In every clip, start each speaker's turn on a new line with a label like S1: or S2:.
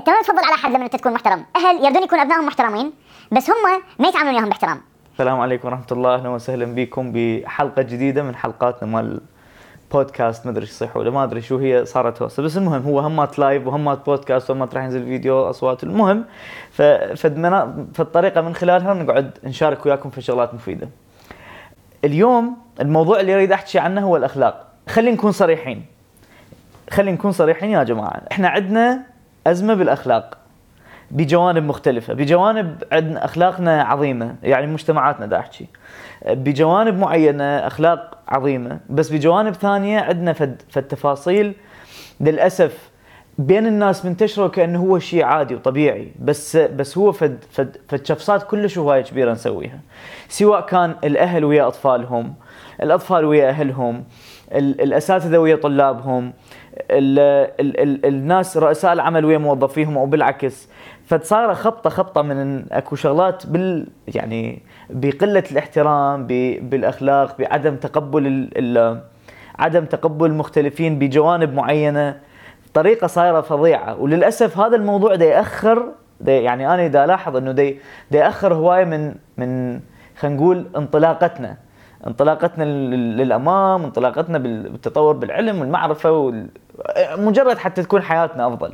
S1: انت ما تفضل على احد لما انت تكون محترم. أهل يردون يكون أبنائهم محترمين بس هم ما يتعاملون وياهم باحترام.
S2: السلام عليكم ورحمة الله أهلا وسهلا بكم بحلقة جديدة من حلقاتنا مال بودكاست ما أدري إيش يصيح ولا ما أدري شو هي صارت هوسة. بس المهم هو همات لايف وهمات بودكاست وهمات راح ينزل فيديو أصوات. المهم فدمنا فالطريقة من خلالها نقعد نشارك وياكم في شغلات مفيدة. اليوم الموضوع اللي أريد أحكي عنه هو الأخلاق، خلينا نكون صريحين. خلينا نكون صريحين يا جماعة، إحنا عندنا أزمة بالأخلاق. بجوانب مختلفة. بجوانب عندنا أخلاقنا عظيمة يعني مجتمعاتنا دا أحكي بجوانب معينة أخلاق عظيمة بس بجوانب ثانية عندنا فد, فد تفاصيل للأسف بين الناس منتشرة كأنه هو شيء عادي وطبيعي بس بس هو فد فد فد شفصات كلش هواية كبيرة نسويها. سواء كان الأهل ويا أطفالهم الأطفال ويا أهلهم الأساتذة ويا طلابهم ال ال ال الناس رؤساء العمل ويا موظفيهم أو بالعكس. فصار خبطة خبطة من أكو شغلات بال يعني بقلة الاحترام بالأخلاق بعدم تقبل ال ال عدم تقبل المختلفين بجوانب معينة. طريقة صايرة فظيعة. وللأسف هذا الموضوع دا يأخر دا يعني أنا دا ألاحظ إنه دا يأخر هواية من من خلينا نقول انطلاقتنا. انطلاقتنا للأمام انطلاقتنا بالتطور بالعلم والمعرفة مجرد حتى تكون حياتنا أفضل.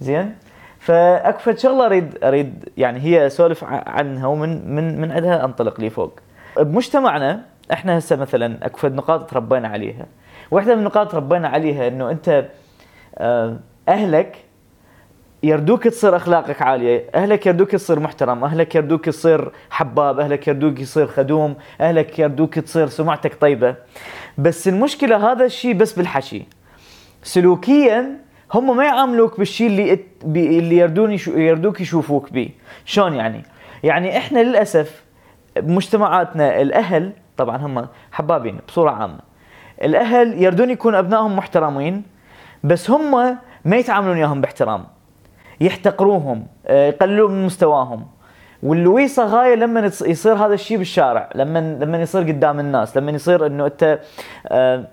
S2: زين؟ فاكو شغله أريد أريد يعني هي أسولف عنها ومن من من عندها أنطلق لي فوق. بمجتمعنا إحنا هسه مثلا اكو نقاط تربينا عليها. واحدة من النقاط تربينا عليها إنه أنت آه، أهلك يردوك تصير أخلاقك عالية، أهلك يردوك تصير محترم، أهلك يردوك تصير حباب، أهلك يردوك يصير خدوم، أهلك يردوك تصير سمعتك طيبة. بس المشكلة هذا الشيء بس بالحكي. سلوكيا هم ما يعاملوك بالشيء اللي اللي يردون يردوك يشوفوك به شلون يعني؟ يعني إحنا للأسف بمجتمعاتنا الأهل طبعا هم حبابين بصورة عامة. الأهل يردون يكون أبنائهم محترمين بس هم ما يتعاملون وياهم باحترام. يحتقروهم آه، يقللون من مستواهم. واللويصة غاية لما يصير هذا الشيء بالشارع لما لما يصير قدام الناس لما يصير إنه أنت آه،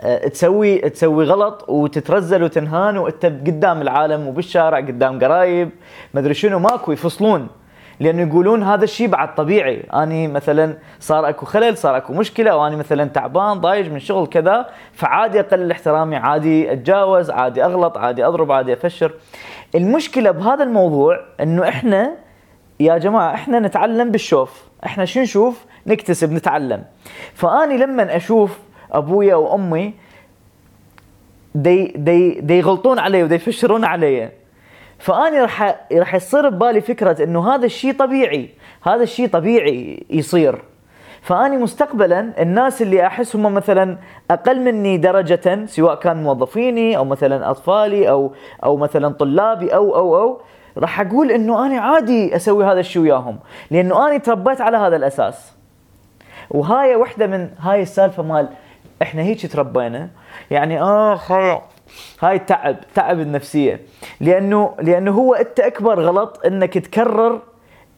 S2: آه، تسوي تسوي غلط وتترزل وتنهان وأنت قدام العالم وبالشارع قدام قرايب ما أدري شنو ماكو يفصلون. لأنه يقولون هذا الشيء بعد طبيعي. أني مثلا صار أكو خلل صار أكو مشكلة واني مثلا تعبان ضايج من شغل كذا فعادي أقلل احترامي عادي أتجاوز عادي أغلط عادي أضرب عادي أفشر. المشكلة بهذا الموضوع إنه إحنا يا جماعة إحنا نتعلم بالشوف. إحنا شو نشوف؟ نكتسب نتعلم. فأني لما أشوف أبويا وأمي دي دي دي يغلطون علي ودي يفشرون علي. فاني راح راح يصير ببالي فكرة إنه هذا الشيء طبيعي هذا الشيء طبيعي يصير. فاني مستقبلا الناس اللي أحس هم مثلا أقل مني درجة سواء كان موظفيني أو مثلا أطفالي أو أو مثلا طلابي أو أو أو راح أقول إنه أنا عادي أسوي هذا الشيء وياهم لأنه أنا تربيت على هذا الأساس. وهاي وحده من هاي السالفة مال إحنا هيك تربينا يعني آه هاي هاي تعب تعب النفسية. لأنه لأنه هو أنت أكبر غلط إنك تكرر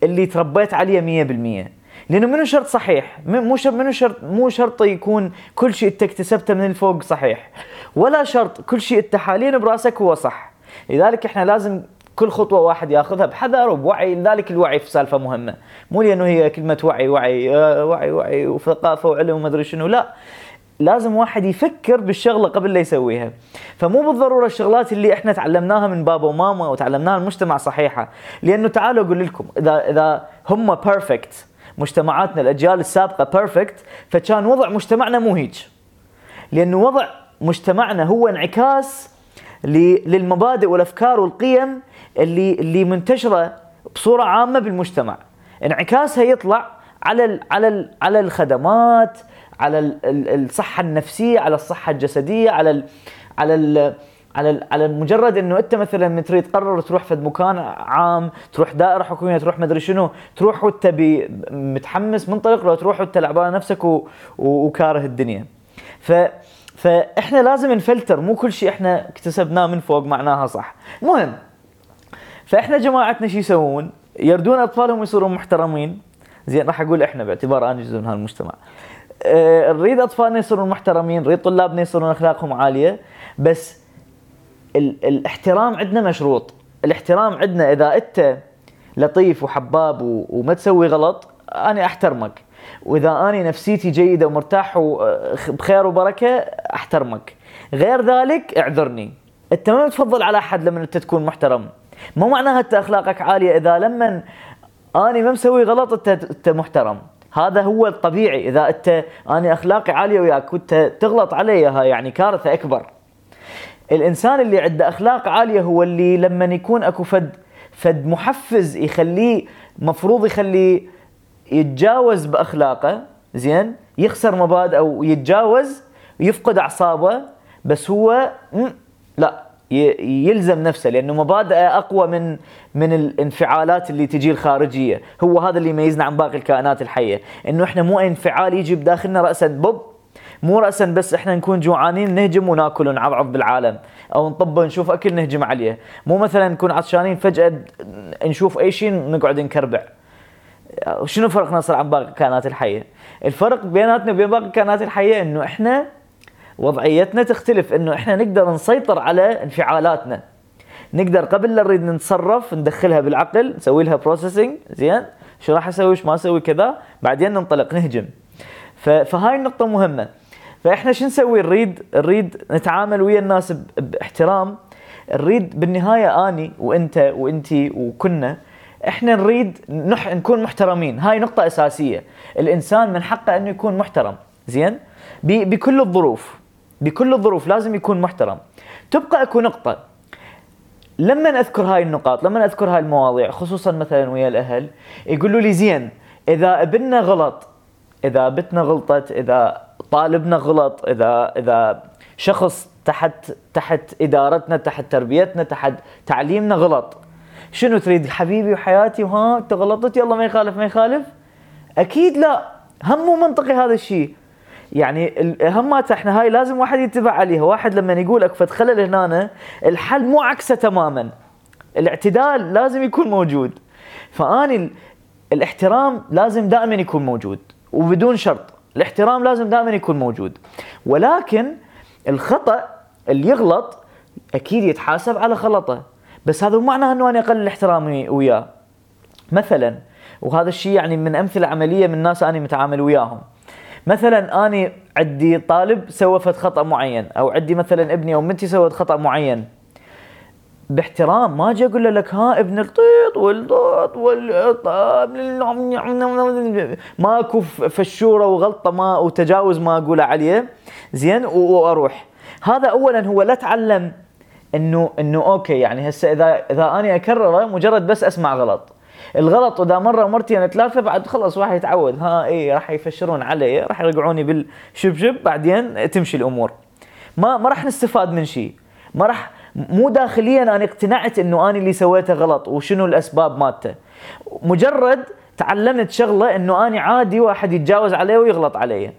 S2: اللي تربيت عليه 100% لأنه منو شرط صحيح؟ مو شرط منو شرط مو شرط يكون كل شيء أنت اكتسبته من الفوق صحيح. ولا شرط كل شيء أنت حاليا برأسك هو صح. لذلك إحنا لازم كل خطوة واحد ياخذها بحذر وبوعي. لذلك الوعي في سالفة مهمة. مو لأنه هي كلمة وعي وعي آه، وعي وعي وثقافه وعلم وما أدري شنو. لا. لازم واحد يفكر بالشغلة قبل لا يسويها. فمو بالضرورة الشغلات اللي إحنا تعلمناها من بابا وماما وتعلمناها من المجتمع صحيحة. لأنه تعالوا أقول لكم إذا إذا هم perfect مجتمعاتنا الأجيال السابقة perfect فكان وضع مجتمعنا مو هيك لأنه وضع مجتمعنا هو انعكاس للمبادئ والأفكار والقيم اللي اللي منتشرة بصورة عامة بالمجتمع. انعكاسها يطلع على على على الخدمات على الصحة النفسية على الصحة الجسدية على ال على ال على على مجرد إنه أنت مثلا تريد تقرر تروح في مكان عام تروح دائرة حكومية تروح مدري شنو تروح وأنت متحمس منطلق لو تروح وأنت لعبان نفسك وكاره الدنيا. ف فإحنا لازم نفلتر مو كل شيء إحنا اكتسبناه من فوق معناها صح. المهم فإحنا جماعتنا شو يسوون؟ يردون أطفالهم يصيرون محترمين. زين راح أقول إحنا باعتبار أنا جزء من هالمجتمع. آه، نريد اطفالنا يصيرون محترمين نريد طلابنا يصيرون أخلاقهم عالية بس ال الاحترام عندنا مشروط. الاحترام عندنا إذا أنت لطيف وحباب و- وما تسوي غلط أنا أحترمك. وإذا أنا نفسيتي جيدة ومرتاح وبخير وبركة أحترمك. غير ذلك اعذرني. أنت ما تفضل على أحد لما أنت تكون محترم. مو معناها أنت أخلاقك عالية إذا لما أنا ما مسوي غلط أنت أنت محترم. هذا هو الطبيعي. إذا أنت أنا أخلاقي عالية وياك وأنت تغلط علي يعني كارثة أكبر. الإنسان اللي عنده أخلاق عالية هو اللي لما يكون أكو فد فد محفز يخليه مفروض يخليه يتجاوز بأخلاقه زين؟ يخسر مبادئه ويتجاوز ويفقد أعصابه بس هو لا. يلزم نفسه لأنه مبادئه أقوى من من الانفعالات اللي تجي الخارجية. هو هذا اللي يميزنا عن باقي الكائنات الحية إنه إحنا مو انفعال يجي بداخلنا راسا بوب مو راسا بس إحنا نكون جوعانين نهجم وناكل ونعضعض بالعالم أو نطب نشوف أكل نهجم عليه. مو مثلا نكون عطشانين فجأة نشوف أي شيء نقعد نكربع. شنو فرقنا صار عن باقي الكائنات الحية؟ الفرق بيناتنا وبين باقي الكائنات الحية إنه إحنا وضعيتنا تختلف إنه إحنا نقدر نسيطر على انفعالاتنا. نقدر قبل لا نريد نتصرف ندخلها بالعقل نسوي لها processing زين؟ شو راح أسوي؟ إيش ما أسوي؟ كذا. بعدين ننطلق نهجم. فهاي النقطة مهمة. فإحنا شو نسوي؟ نريد نريد نتعامل ويا الناس باحترام. نريد بالنهاية آني وإنت وإنتي وكنا. إحنا نريد نح نكون محترمين. هاي نقطة أساسية. الإنسان من حقه إنه يكون محترم. زين؟ بكل الظروف. بكل الظروف لازم يكون محترم. تبقى أكو نقطة. لما أذكر هاي النقاط لما أذكر هاي المواضيع خصوصا مثلا ويا الأهل يقولوا لي زين إذا أبننا غلط إذا بنتنا غلطت إذا طالبنا غلط إذا إذا شخص تحت تحت إدارتنا تحت تربيتنا تحت تعليمنا غلط. شنو تريد حبيبي وحياتي وها انت غلطت يلا ما يخالف ما يخالف؟ أكيد لا. هم مو منطقي هذا الشيء. يعني همات إحنا هاي لازم واحد يتبع عليها. واحد لما يقول فد خلل هنا الحل مو عكسه تماما. الاعتدال لازم يكون موجود. فاني ال- الاحترام لازم دائما يكون موجود. وبدون شرط. الاحترام لازم دائما يكون موجود. ولكن الخطأ اللي يغلط أكيد يتحاسب على غلطه بس هذا مو معناه إنه أنا أقلل احترامي وياه. مثلا. وهذا الشيء يعني من أمثلة عملية من ناس أنا متعامل وياهم. مثلا آني عندي طالب سوى فد خطأ معين أو عندي مثلا ابني أو بنتي سوت خطأ معين. باحترام ما أجي أقول له لك ها ابن الطيط والطوط وال ماكو فشورة وغلطة ما وتجاوز ما أقوله عليه. زين وأروح. هذا اولا هو لا تعلم انه إنه أوكي يعني هسه اذا إذا أنا أكرره مجرد بس أسمع غلط. الغلط اذا مرة مرتين ثلاثة بعد خلص واحد يتعود. ها اي راح يفشرون علي راح يرجعوني بالشبشب بعدين تمشي الأمور. ما ما راح نستفاد من شيء. ما راح مو داخليا أنا اقتنعت إنه أنا اللي سويته غلط وشنو الأسباب مالته. مجرد تعلمت شغلة إنه أنا عادي واحد يتجاوز علي ويغلط علي.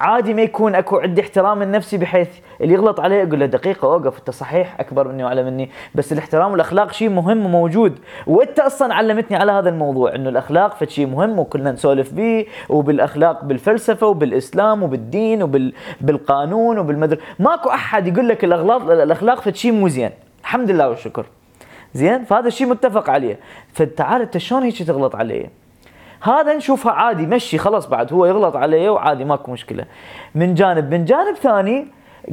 S2: عادي ما يكون أكو عندي احترام النفسي بحيث اللي يغلط علي أقول له دقيقة أوقف أنت صحيح أكبر مني وأعلى مني. بس الاحترام والأخلاق شيء مهم وموجود. وأنت أصلا علمتني على هذا الموضوع إنه الأخلاق فد شيء مهم وكلنا نسولف به وبالأخلاق بالفلسفة وبالإسلام وبالدين وبالقانون وبالمدر ماكو أحد يقول لك الاغلاط الأخلاق فد شيء مو زين. الحمد لله والشكر. زين؟ فهذا الشيء متفق عليه. فتعال أنت شلون هيك تغلط علي؟ هذا نشوفها عادي مشي خلاص بعد هو يغلط علي وعادي ماكو مشكلة من جانب من جانب ثاني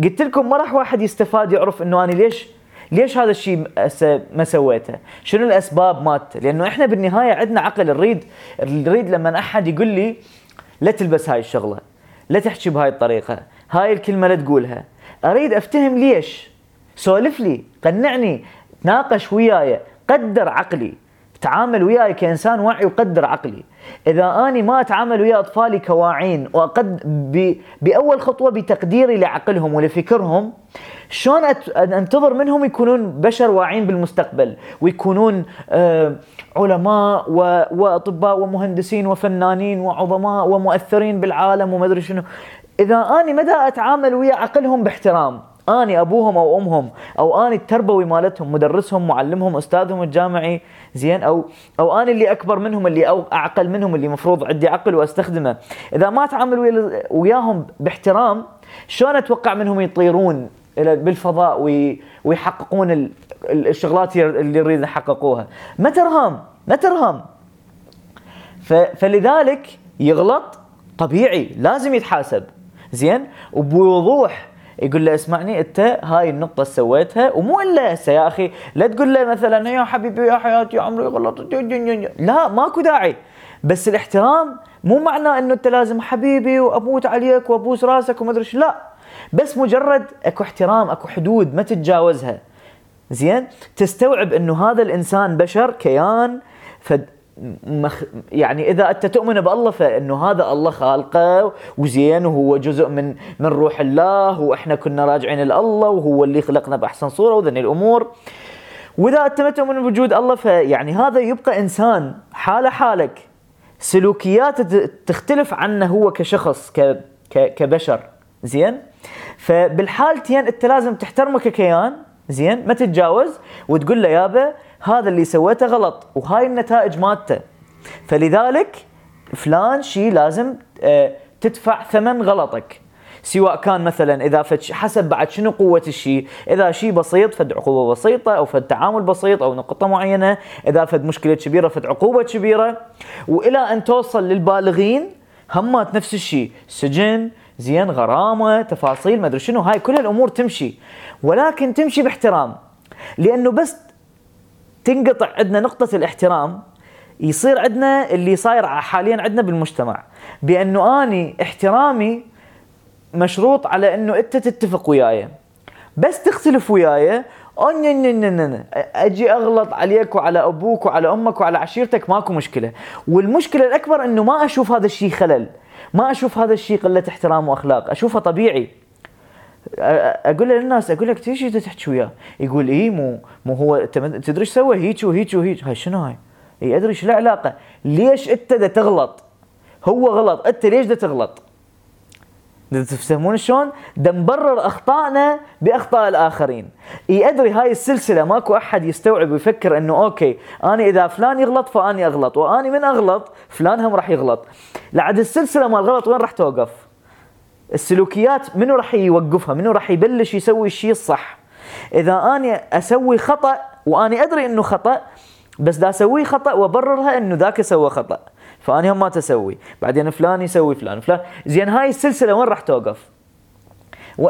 S2: قلت لكم ما راح واحد يستفاد يعرف إنه أنا ليش ليش هذا الشيء ما سويته؟ شنو الأسباب مالته؟ لأنه إحنا بالنهاية عندنا عقل نريد نريد لما أحد يقول لي لا تلبس هاي الشغلة، لا تحكي بهاي الطريقة، هاي الكلمة لا تقولها، أريد أفتهم ليش؟ سولف لي، قنعني، تناقش وياي، قدر عقلي، تعامل وياي كإنسان واعي وقدر عقلي. إذا أني ما أتعامل ويا أطفالي كواعين وأقد ب... بأول خطوة بتقديري لعقلهم ولفكرهم شلون أت... أنتظر منهم يكونون بشر واعين بالمستقبل ويكونون آه علماء و... وأطباء ومهندسين وفنانين وعظماء ومؤثرين بالعالم وما أدري شنو. إذا أني مدى أتعامل ويا عقلهم باحترام آني أبوهم أو أمهم أو آني التربوي مالتهم مدرسهم معلمهم أستاذهم الجامعي زين أو أو أنا اللي أكبر منهم اللي أو أعقل منهم اللي مفروض عندي عقل وأستخدمه. إذا ما اتعامل ويا- وياهم باحترام شلون أتوقع منهم يطيرون إلى بالفضاء وي ويحققون ال- ال- الشغلات اللي يريد يحققوها؟ ما ترهم ما ترهم فلذلك يغلط طبيعي لازم يتحاسب. زين؟ وبوضوح يقول له اسمعني انت هاي النقطة سويتها ومو إلا هسه يا أخي. لا تقول له مثلا يا حبيبي يا حياتي يا عمري غلطت لا ماكو داعي. بس الاحترام مو معناه إنه أنت لازم حبيبي وأموت عليك وأبوس راسك وما أدري لا. بس مجرد أكو احترام أكو حدود ما تتجاوزها. زين؟ تستوعب إنه هذا الإنسان بشر كيان مخ يعني إذا أنت تؤمن بالله فإنه هذا الله خالقه وزين وهو جزء من من روح الله وإحنا كنا راجعين لله وهو اللي خلقنا بأحسن صورة وذني الأمور. وإذا أنت ما تؤمن بوجود الله فيعني هذا يبقى إنسان حاله حالك. سلوكياته تختلف عنه هو كشخص ك كبشر. زين؟ فبالحالتين أنت لازم تحترمه ككيان. زين؟ ما تتجاوز وتقول له يابا هذا اللي سويته غلط وهاي النتائج مالته. فلذلك فلان شيء لازم آه، تدفع ثمن غلطك. سواء كان مثلا إذا فد حسب بعد شنو قوة الشيء، إذا شيء بسيط فد عقوبة بسيطة أو فد تعامل بسيط أو نقطة معينة، إذا فد مشكلة كبيرة فد عقوبة كبيرة، وإلى أن توصل للبالغين همات نفس الشيء، سجن، زين غرامة، تفاصيل ما أدري شنو، هاي كل الأمور تمشي، ولكن تمشي باحترام. لأنه بس تنقطع عندنا نقطة الاحترام يصير عندنا اللي صاير حاليا عندنا بالمجتمع. بأنه أني احترامي مشروط على أنه أنت تتفق وياي. بس تختلف وياي. أجي أغلط عليك وعلى أبوك وعلى أمك وعلى عشيرتك ماكو مشكلة. والمشكلة الأكبر أنه ما أشوف هذا الشيء خلل. ما أشوف هذا الشيء قلة احترام وأخلاق. أشوفه طبيعي. أقول للناس أقول لك تيجي تحكي وياه يقول اي مو مو هو تدري إيش سوى هيك وهيك وهيك هاي شنو هاي؟ اي أدري إيش العلاقه؟ ليش أنت دا تغلط؟ هو غلط أنت ليش دا تغلط؟ تفهمون شلون؟ دا نبرر أخطائنا بأخطاء الآخرين. اي أدري هاي السلسلة ماكو أحد يستوعب ويفكر إنه okay أنا إذا فلان يغلط فأني أغلط وأني من أغلط فلان هم راح يغلط. لعد السلسلة مال الغلط وين راح توقف؟ السلوكيات منو راح يوقفها؟ منو راح يبلش يسوي الشيء الصح؟ إذا أني أسوي خطأ وأني أدري إنه خطأ بس دا اسويه خطأ وأبررها إنه ذاك سوى خطأ. فأني هم ما تسوي. بعدين فلان يسوي فلان. فلان زين هاي السلسلة وين راح توقف؟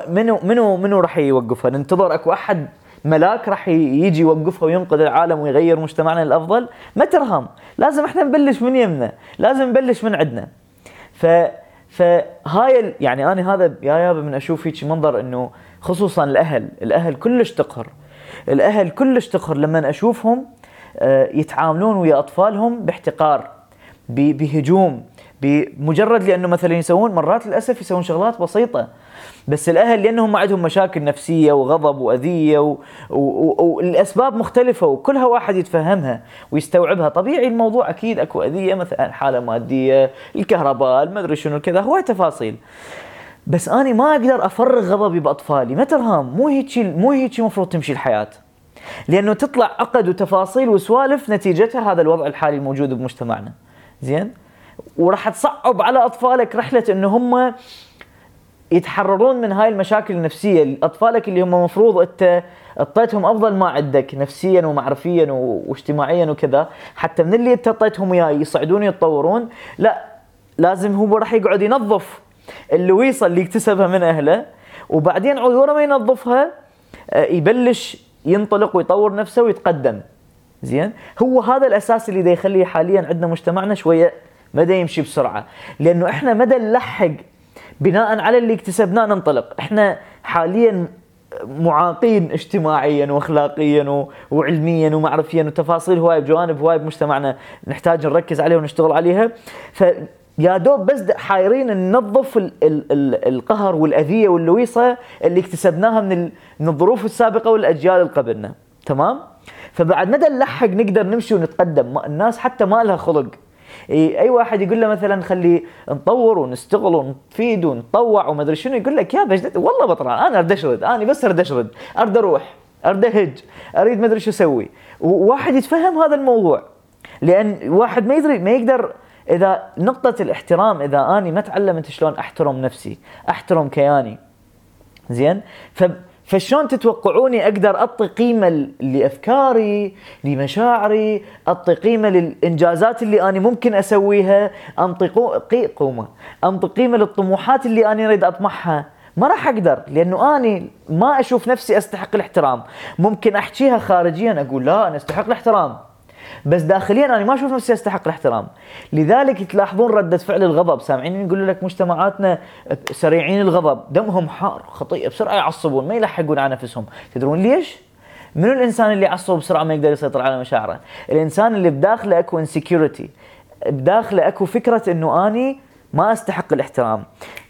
S2: منو منو منو راح يوقفها؟ ننتظر أكو أحد ملاك راح يجي يوقفها وينقذ العالم ويغير مجتمعنا للأفضل؟ ما ترهم. لازم إحنا نبلش من يمنا. لازم نبلش من عندنا. ف فهاي يعني أنا هذا يا يابا من أشوف هيك منظر إنه خصوصا الأهل الأهل كلش تقهر. الأهل كلش تقهر لما أشوفهم آه، يتعاملون ويا أطفالهم باحتقار بهجوم. بمجرد لأنه مثلا يسوون مرات للأسف يسوون شغلات بسيطة. بس الأهل لأنهم ما عندهم مشاكل نفسية وغضب وأذية و- و- و- والأسباب مختلفة وكلها واحد يتفهمها ويستوعبها. طبيعي الموضوع أكيد أكو أذية مثلا حالة مادية الكهرباء ما أدري شنو كذا هواي تفاصيل. بس اني ما أقدر أفرغ غضبي بأطفالي. ما ترهام مو هيك مو هيك المفروض تمشي الحياة. لأنه تطلع عقد وتفاصيل وسوالف نتيجتها هذا الوضع الحالي الموجود بمجتمعنا. زين؟ وراح تصعب على أطفالك رحلة إنه هم يتحررون من هاي المشاكل النفسيه أطفالك اللي هم مفروض أنت أعطيتهم أفضل ما عندك نفسيا ومعرفيا واجتماعيا وكذا. حتى من اللي أنت أعطيتهم اياه يصعدون يتطورون لا لازم هو راح يقعد ينظف اللويصة اللي اكتسبها من أهله. وبعدين عود ورا ما ينظفها آه، يبلش ينطلق ويطور نفسه ويتقدم. زين؟ هو هذا الأساس اللي دا يخلي حاليا عندنا مجتمعنا شوية مدى يمشي بسرعة؟ لأنه إحنا مدى نلحق بناء على اللي اكتسبناه ننطلق؟ إحنا حاليا معاقين اجتماعيا واخلاقيا وعلميا ومعرفيا وتفاصيل هواي بجوانب هواي بمجتمعنا نحتاج نركز عليها ونشتغل عليها. فيا دوب بس حايرين ننظف ال ال ال القهر والأذية واللويصة اللي اكتسبناها من من الظروف السابقة والأجيال اللي قبلنا. تمام؟ فبعد مدى نلحق نقدر نمشي ونتقدم؟ الناس حتى ما لها خلق. إي واحد يقول له مثلا خلي نطور ونشتغل ونفيد ونطوع وما أدري شنو يقول لك يا بجد والله بطران أنا أريد أشرد أنا بس أريد أشرد أريد أروح أريد أهج أريد ما أدري شو أسوي. وواحد يتفهم هذا الموضوع لأن واحد ما يدري ما يقدر إذا نقطة الاحترام إذا أني ما تعلمت شلون أحترم نفسي أحترم كياني. زين؟ ف فشلون تتوقعوني أقدر أعطي قيمة لأفكاري لمشاعري أعطي قيمة للإنجازات اللي أنا ممكن أسويها انطي قو- قي- قومة انطي قيمة للطموحات اللي أنا أريد أطمحها. ما راح أقدر لأنه اني ما أشوف نفسي أستحق الاحترام. ممكن أحكيها خارجيا أقول لا أنا أستحق الاحترام. بس داخليا أنا ما أشوف نفسي أستحق الاحترام. لذلك تلاحظون ردة فعل الغضب. سامعين يقولوا لك مجتمعاتنا سريعين الغضب. دمهم حار خطيئه بسرعة يعصبون ما يلحقون على نفسهم. تدرون ليش؟ منو الإنسان اللي يعصب بسرعة ما يقدر يسيطر على مشاعره؟ الإنسان اللي بداخله أكو انسكيورتي بداخله أكو فكرة إنه أني ما أستحق الاحترام.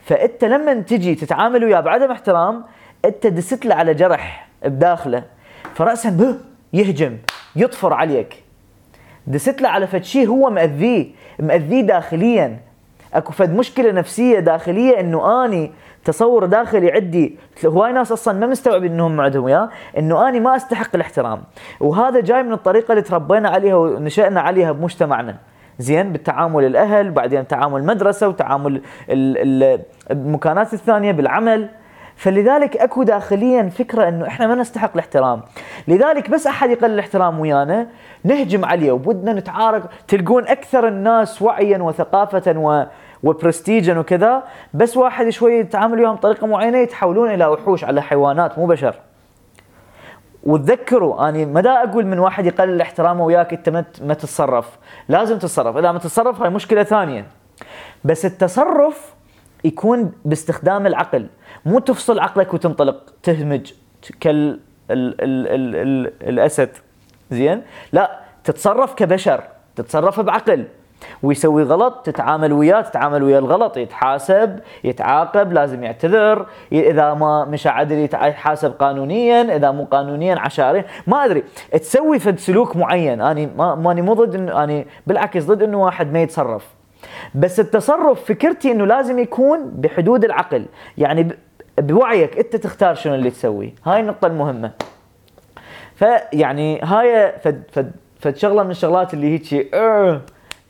S2: فأنت لما تجي تتعامل وياه بعدم احترام أنت دست له على جرح بداخله. فراسا به يهجم يطفر عليك. دست له على فد شيء هو مأذيه مأذيه داخليا. أكو فد مشكلة نفسية داخلية إنه آني تصور داخلي عندي هواي ناس أصلا ما مستوعبين إنهم عندهم وياه إنه آني ما أستحق الاحترام. وهذا جاي من الطريقة اللي تربينا عليها ونشأنا عليها بمجتمعنا. زين؟ بالتعامل الأهل بعدين تعامل المدرسة وتعامل ال- ال- المكانات الثانية بالعمل. فلذلك أكو داخليا فكرة إنه إحنا ما نستحق الاحترام. لذلك بس أحد يقلل الاحترام ويانا نهجم عليه وبدنا نتعارك. تلقون أكثر الناس وعيا وثقافة و وبرستيجا وكذا بس واحد شوي يتعامل وياهم بطريقة معينة يتحولون إلى وحوش على حيوانات مو بشر. وتذكروا أني ما دا أقول من واحد يقلل احترامه وياك أنت ما تتصرف. لازم تتصرف. إذا ما تتصرف هاي مشكلة ثانية. بس التصرف يكون باستخدام العقل. مو تفصل عقلك وتنطلق تهمج كال ال ال ال ال الأسد. زين؟ لا تتصرف كبشر تتصرف بعقل. ويسوي غلط تتعامل وياه تتعامل ويا الغلط. يتحاسب يتعاقب لازم يعتذر. إذا ما مشى عدل يتحاسب قانونيا. إذا مو قانونيا عشائريا ما أدري. تسوي فد سلوك معين. أني ما ماني مو ضد انه أني بالعكس ضد إنه واحد ما يتصرف. بس التصرف فكرتي إنه لازم يكون بحدود العقل. يعني بوعيك انت تختار شنو اللي تسوي. هاي النقطة المهمة. فيعني هاي فد فد فد شغلة من الشغلات اللي هيك آه،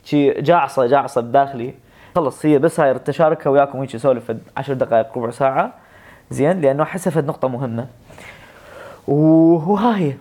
S2: شي جاعصه جاعصه بداخلي. خلص هي بس هاي التشاركها وياكم هيك أسولف فد 10 دقائق ربع ساعة. زين لأنه أحسها فد نقطة مهمة. وهاي.